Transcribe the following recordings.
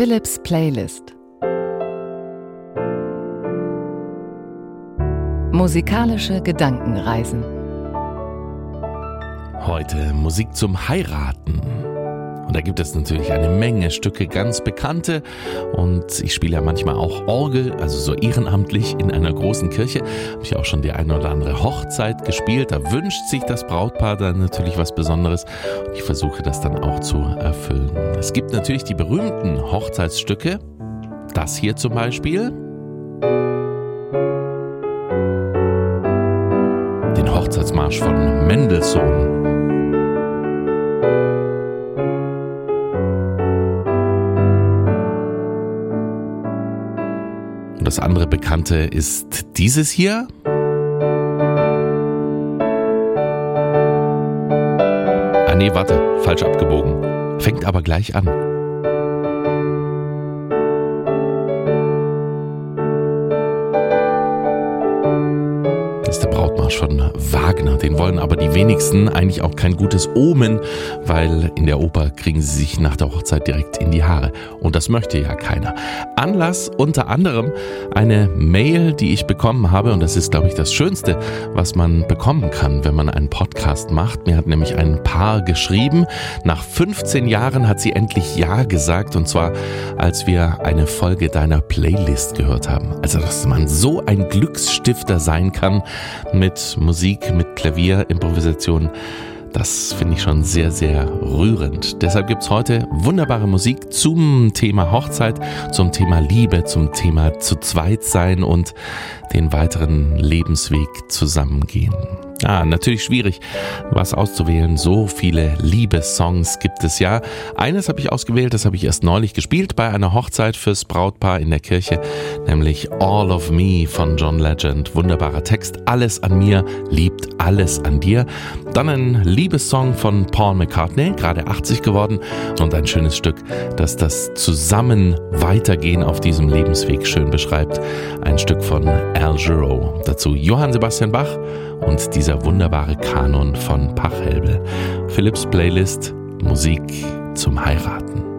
Philips Playlist Musikalische Gedankenreisen Heute Musik zum Heiraten. Und da gibt es natürlich eine Menge Stücke, ganz bekannte. Und ich spiele ja manchmal auch Orgel, also so ehrenamtlich in einer großen Kirche. Habe ich auch schon die eine oder andere Hochzeit gespielt. Da wünscht sich das Brautpaar dann natürlich was Besonderes. Und ich versuche das dann auch zu erfüllen. Es gibt natürlich die berühmten Hochzeitsstücke. Das hier zum Beispiel. Den Hochzeitsmarsch von Mendelssohn. Das andere Bekannte ist dieses hier. Ah nee, warte, falsch abgebogen. Fängt aber gleich an. Das ist der Brautmarsch von Wagner. Den wollen aber die wenigsten eigentlich auch kein gutes Omen, weil in der Oper kriegen sie sich nach der Hochzeit direkt in die Haare. Und das möchte ja keiner. Anlass unter anderem eine Mail, die ich bekommen habe. Und das ist, glaube ich, das Schönste, was man bekommen kann, wenn man einen Podcast macht. Mir hat nämlich ein Paar geschrieben. Nach 15 Jahren hat sie endlich Ja gesagt. Und zwar, als wir eine Folge deiner Playlist gehört haben. Also, dass man so ein Glücksstifter sein kann mit Musik, mit Klavier, Improvisation. Das finde ich schon sehr, sehr rührend. Deshalb gibt's heute wunderbare Musik zum Thema Hochzeit, zum Thema Liebe, zum Thema zu zweit sein und den weiteren Lebensweg zusammengehen. Ah, natürlich schwierig, was auszuwählen. So viele Liebessongs gibt es ja. Eines habe ich ausgewählt, das habe ich erst neulich gespielt bei einer Hochzeit fürs Brautpaar in der Kirche, nämlich All of Me von John Legend. Wunderbarer Text. Alles an mir liebt alles an dir. Dann ein Liebessong von Paul McCartney, gerade 80 geworden. Und ein schönes Stück, das das Zusammen weitergehen auf diesem Lebensweg schön beschreibt. Ein Stück von Al Giro. Dazu Johann Sebastian Bach und dieser wunderbare Kanon von Pachelbel. Philips Playlist Musik zum Heiraten.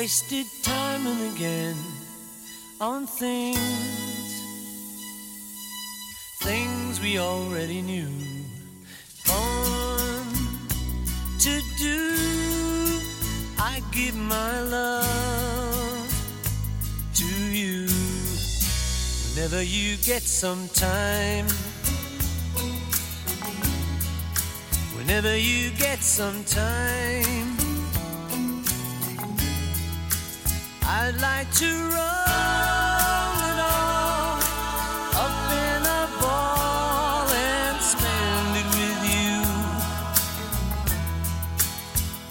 Wasted time and again on things, things we already knew. Fun to do. I give my love to you whenever you get some time. Whenever you get some time, I'd like to roll it all up in a ball and spend it with you.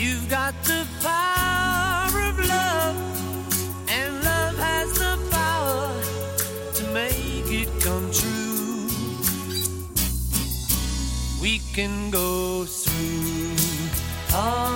You've got the power of love, and love has the power to make it come true. We can go through our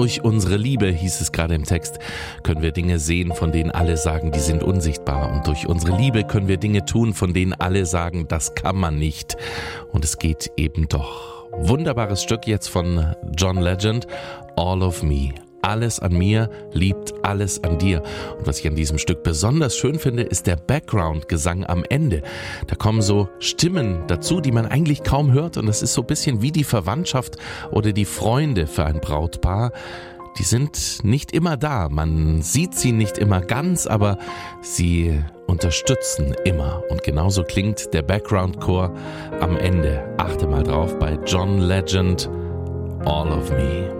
Durch unsere Liebe, hieß es gerade im Text, können wir Dinge sehen, von denen alle sagen, die sind unsichtbar. Und durch unsere Liebe können wir Dinge tun, von denen alle sagen, das kann man nicht. Und es geht eben doch. Wunderbares Stück jetzt von John Legend, All of Me. Alles an mir liebt alles an dir. Und was ich an diesem Stück besonders schön finde, ist der Background-Gesang am Ende. Da kommen so Stimmen dazu, die man eigentlich kaum hört. Und das ist so ein bisschen wie die Verwandtschaft oder die Freunde für ein Brautpaar. Die sind nicht immer da. Man sieht sie nicht immer ganz, aber sie unterstützen immer. Und genauso klingt der Background-Chor am Ende. Achte mal drauf bei John Legend, All of Me.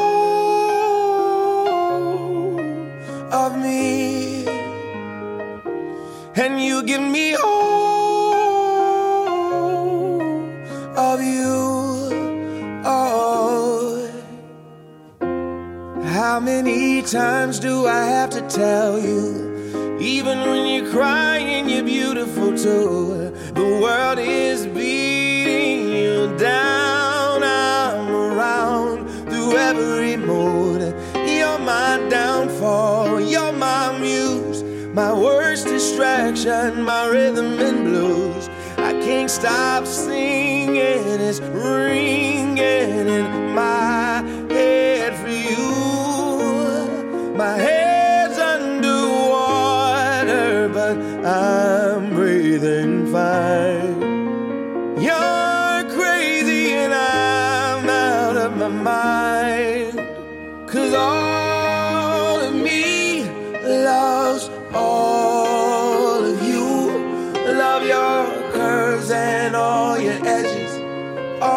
And you give me all of you. Oh. How many times do I have to tell you? Even when you're crying, you're beautiful too. The world is beating you down. I'm around through every mood. Distraction, my rhythm and blues. I can't stop singing. It's ringing in my head for you. My head's underwater, but I'm breathing fine.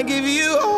I give you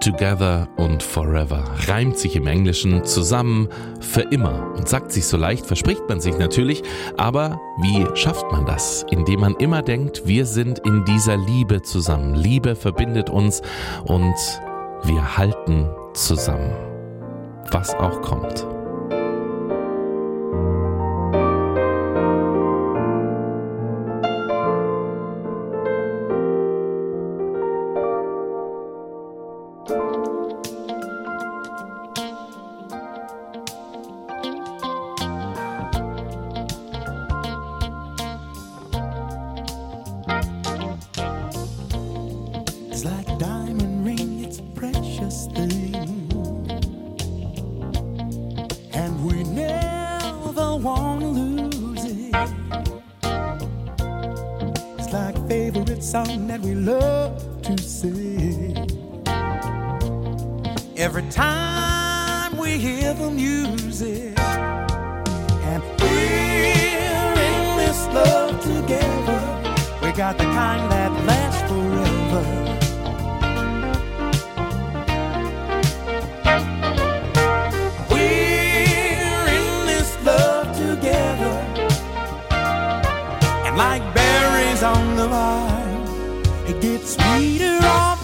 Together und Forever reimt sich im Englischen zusammen für immer und sagt sich so leicht, verspricht man sich natürlich, aber wie schafft man das? Indem man immer denkt, wir sind in dieser Liebe zusammen. Liebe verbindet uns und wir halten zusammen. Was auch kommt. Like favorite song that we love to sing. Every time we hear the music, and we're in this love together. We got the kind that lasts forever. song of ours. It gets sweeter all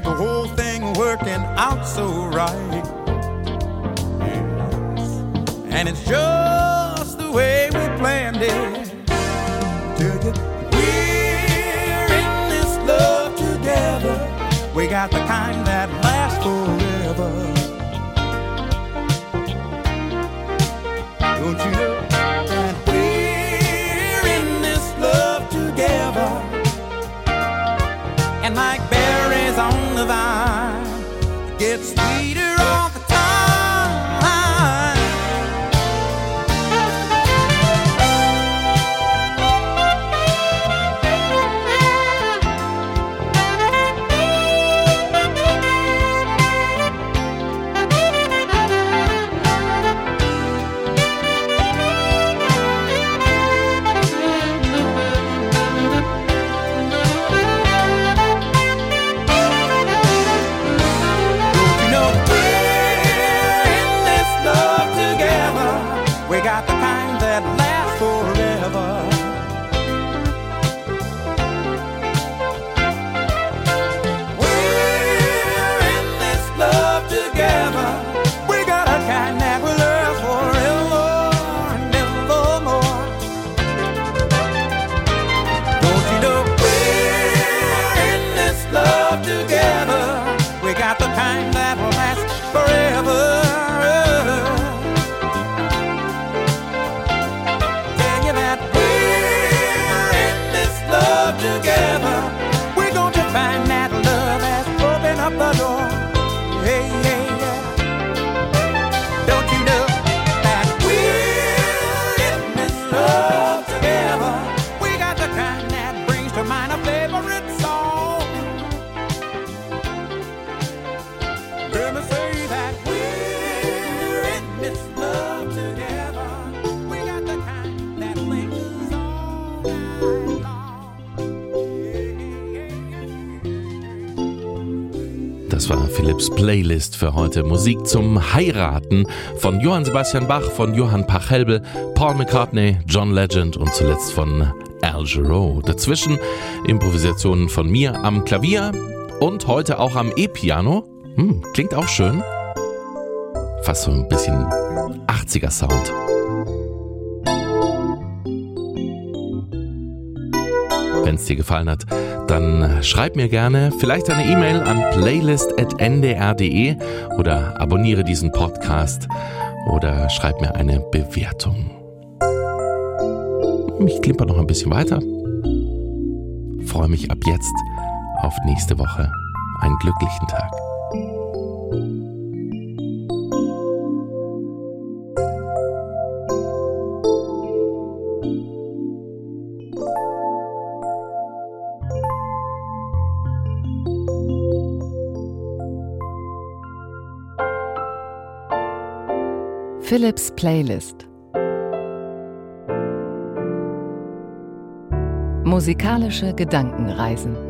got the whole thing working out so right. Yes. And it's just find now. Philipps Playlist für heute. Musik zum Heiraten von Johann Sebastian Bach, von Johann Pachelbel, Paul McCartney, John Legend und zuletzt von Al Jarreau. Dazwischen Improvisationen von mir am Klavier und heute auch am E-Piano. Hm, klingt auch schön. Fast so ein bisschen 80er Sound. Wenn es dir gefallen hat, dann schreib mir gerne vielleicht eine E-Mail an playlist.ndr.de oder abonniere diesen Podcast oder schreib mir eine Bewertung. Ich klimper noch ein bisschen weiter. Freue mich ab jetzt auf nächste Woche. Einen glücklichen Tag. Philips Playlist. Musikalische Gedankenreisen